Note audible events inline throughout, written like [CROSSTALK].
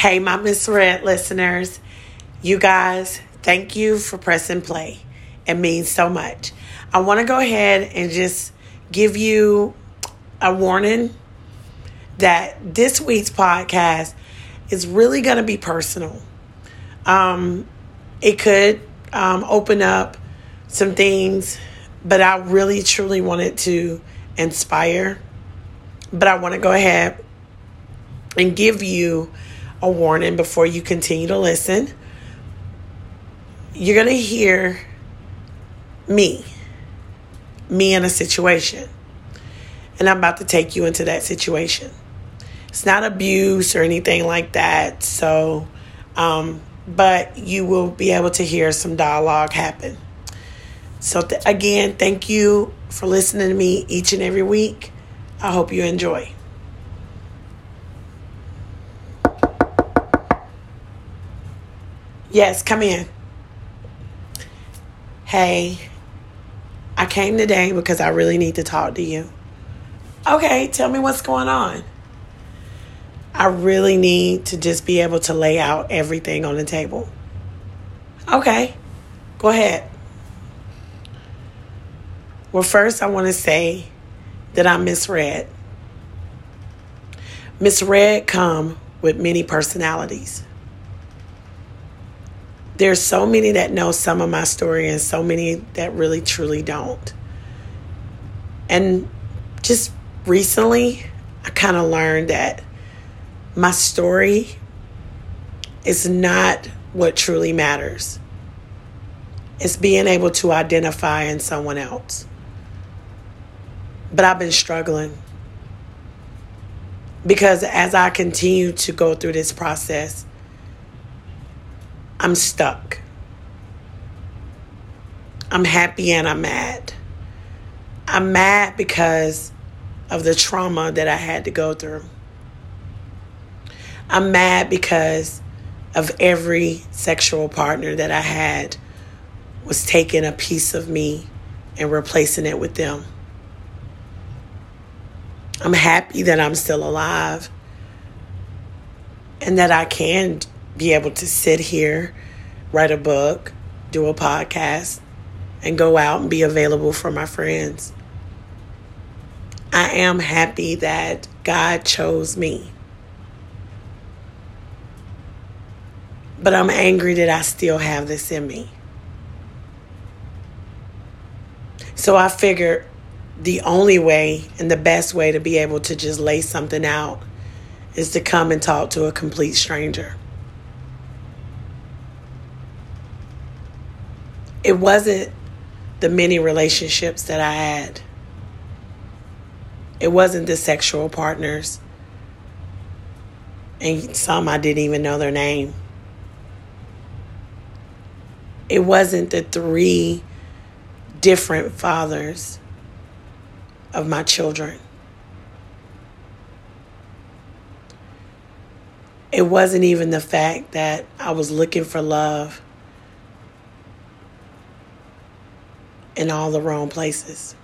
Hey, my Miss Red listeners, you guys, thank you for pressing play. It means so much. I want to go ahead and just give you a warning that this week's podcast is really going to be personal. Um, it could um, open up some things, but I really truly wanted to inspire. But I want to go ahead and give you a warning before you continue to listen. You're going to hear me, me in a situation. And I'm about to take you into that situation. It's not abuse or anything like that. So, um, but you will be able to hear some dialogue happen. So, th- again, thank you for listening to me each and every week. I hope you enjoy. Yes, come in. Hey, I came today because I really need to talk to you. Okay, tell me what's going on. I really need to just be able to lay out everything on the table. Okay, go ahead. Well, first, I want to say that I misread. Misread come with many personalities. There's so many that know some of my story and so many that really truly don't. And just recently, I kind of learned that my story is not what truly matters. It's being able to identify in someone else. But I've been struggling because as I continue to go through this process, I'm stuck. I'm happy and I'm mad. I'm mad because of the trauma that I had to go through. I'm mad because of every sexual partner that I had was taking a piece of me and replacing it with them. I'm happy that I'm still alive and that I can be able to sit here, write a book, do a podcast, and go out and be available for my friends. I am happy that God chose me. But I'm angry that I still have this in me. So I figured the only way and the best way to be able to just lay something out is to come and talk to a complete stranger. It wasn't the many relationships that I had. It wasn't the sexual partners. And some I didn't even know their name it wasn't the three different fathers of my children. It wasn't even the fact that I was looking for love in all the wrong places.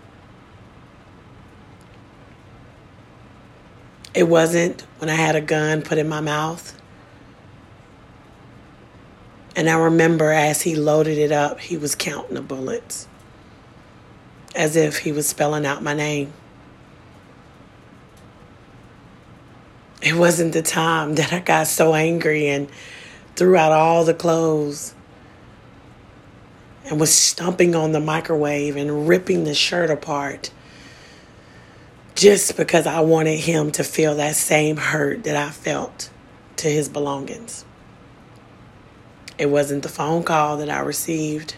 It wasn't when I had a gun put in my mouth. And I remember as he loaded it up, he was counting the bullets as if he was spelling out my name. It wasn't the time [LAUGHS] that I got so angry and threw out all the clothes and was stomping on the microwave and ripping the shirt apart just because I wanted him to feel that same hurt that I felt to his belongings. It wasn't the phone call that I received,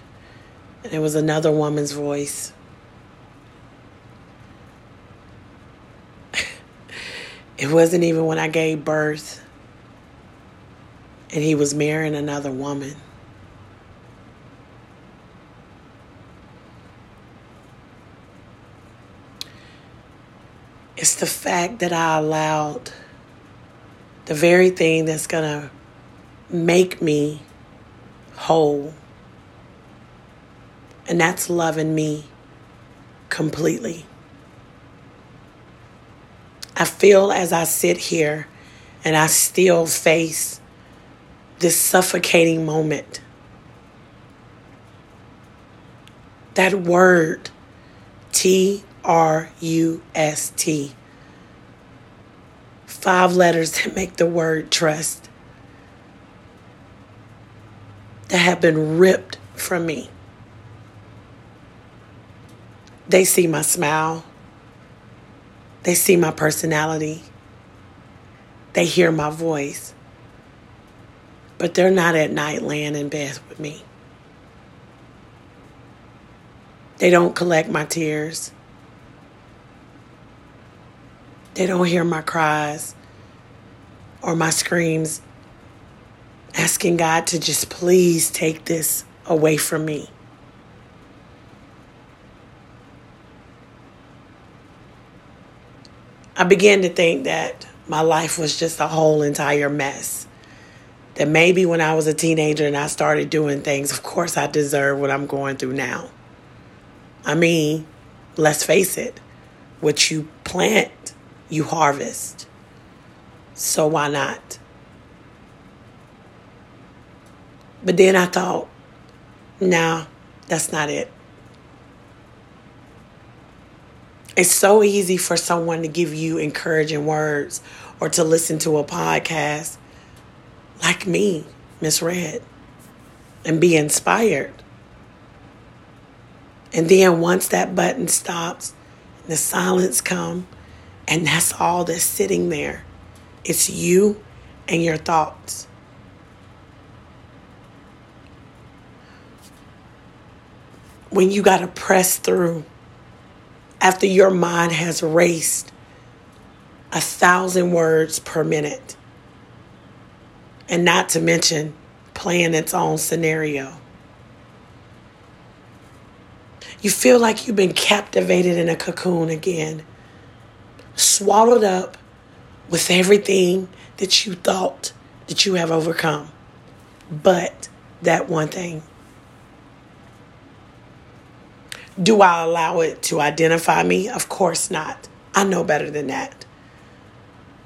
and it was another woman's voice. [LAUGHS] it wasn't even when I gave birth and he was marrying another woman. It's the fact that I allowed the very thing that's going to make me whole. And that's loving me completely. I feel as I sit here and I still face this suffocating moment. That word, T R U S T, five letters that make the word trust, that have been ripped from me. They see my smile. They see my personality. They hear my voice. But they're not at night laying in bed with me. They don't collect my tears. They don't hear my cries or my screams asking God to just please take this away from me. I began to think that my life was just a whole entire mess. That maybe when I was a teenager and I started doing things, of course I deserve what I'm going through now. I mean, let's face it, what you plant, you harvest. So why not? But then I thought, no, that's not it. It's so easy for someone to give you encouraging words or to listen to a podcast like me, Miss Red, and be inspired. And then once that button stops, the silence come, and that's all that's sitting there. It's you and your thoughts. When you got to press through after your mind has raced a thousand words per minute. And not to mention playing its own scenario. You feel like you've been captivated in a cocoon again, swallowed up with everything that you thought that you have overcome. But that one thing Do I allow it to identify me? Of course not. I know better than that.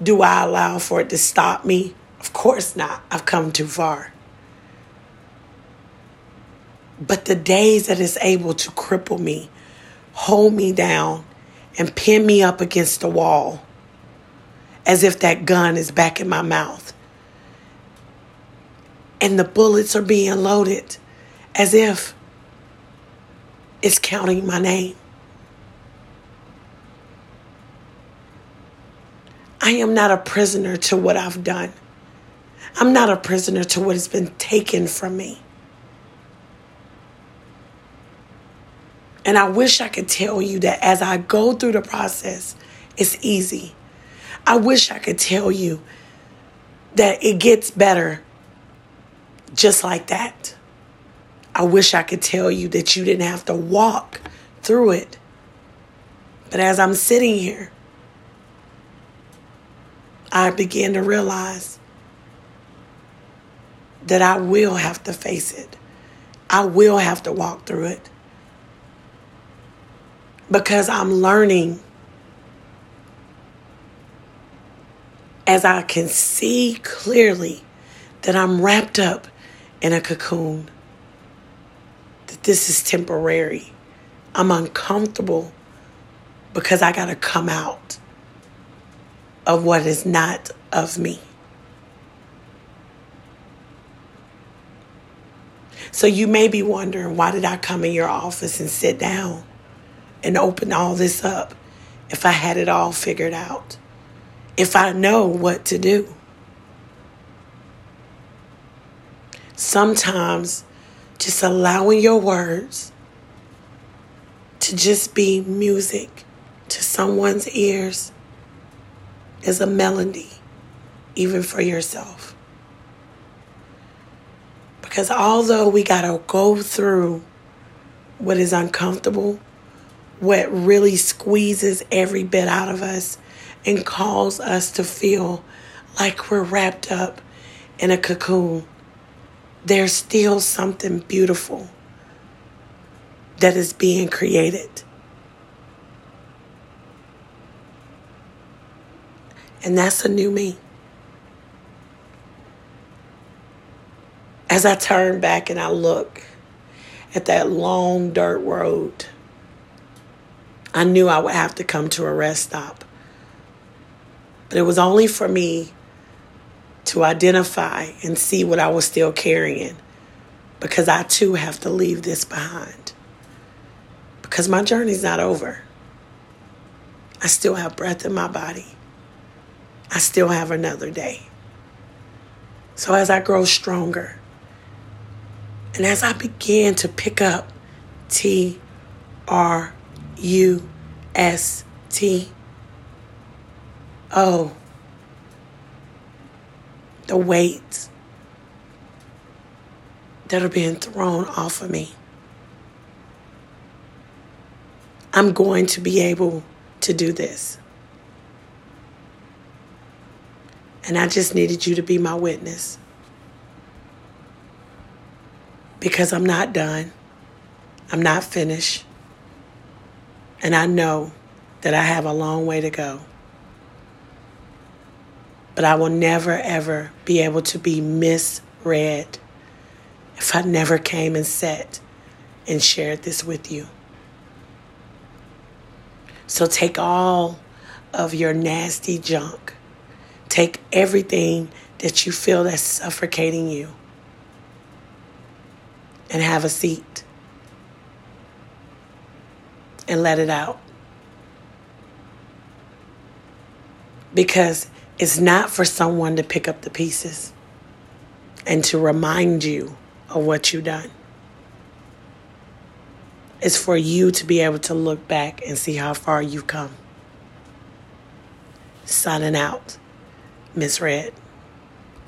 Do I allow for it to stop me? Of course not. I've come too far. But the days that it's able to cripple me, hold me down, and pin me up against the wall, as if that gun is back in my mouth, and the bullets are being loaded, as if it's counting my name. I am not a prisoner to what I've done. I'm not a prisoner to what has been taken from me. And I wish I could tell you that as I go through the process, it's easy. I wish I could tell you that it gets better just like that. I wish I could tell you that you didn't have to walk through it. But as I'm sitting here, I began to realize that I will have to face it. I will have to walk through it. Because I'm learning as I can see clearly that I'm wrapped up in a cocoon that this is temporary. I'm uncomfortable because I got to come out of what is not of me. So you may be wondering why did I come in your office and sit down and open all this up if I had it all figured out? If I know what to do? Sometimes just allowing your words to just be music to someone's ears is a melody, even for yourself. Because although we got to go through what is uncomfortable, what really squeezes every bit out of us and calls us to feel like we're wrapped up in a cocoon there's still something beautiful that is being created. And that's a new me. as I turn back and I look at that long dirt road, I knew I would have to come to a rest stop. But it was only for me to identify and see what I was still carrying because I too have to leave this behind. Because my journey's not over. I still have breath in my body. I still have another day. So as I grow stronger, and as I begin to pick up T R U S T O, the weights that are being thrown off of me. I'm going to be able to do this. And I just needed you to be my witness. Because I'm not done. I'm not finished. And I know that I have a long way to go. But I will never, ever be able to be misread if I never came and sat and shared this with you. So take all of your nasty junk, take everything that you feel that's suffocating you, and have a seat and let it out. Because it's not for someone to pick up the pieces and to remind you of what you've done. It's for you to be able to look back and see how far you've come. Signing out, Miss Red.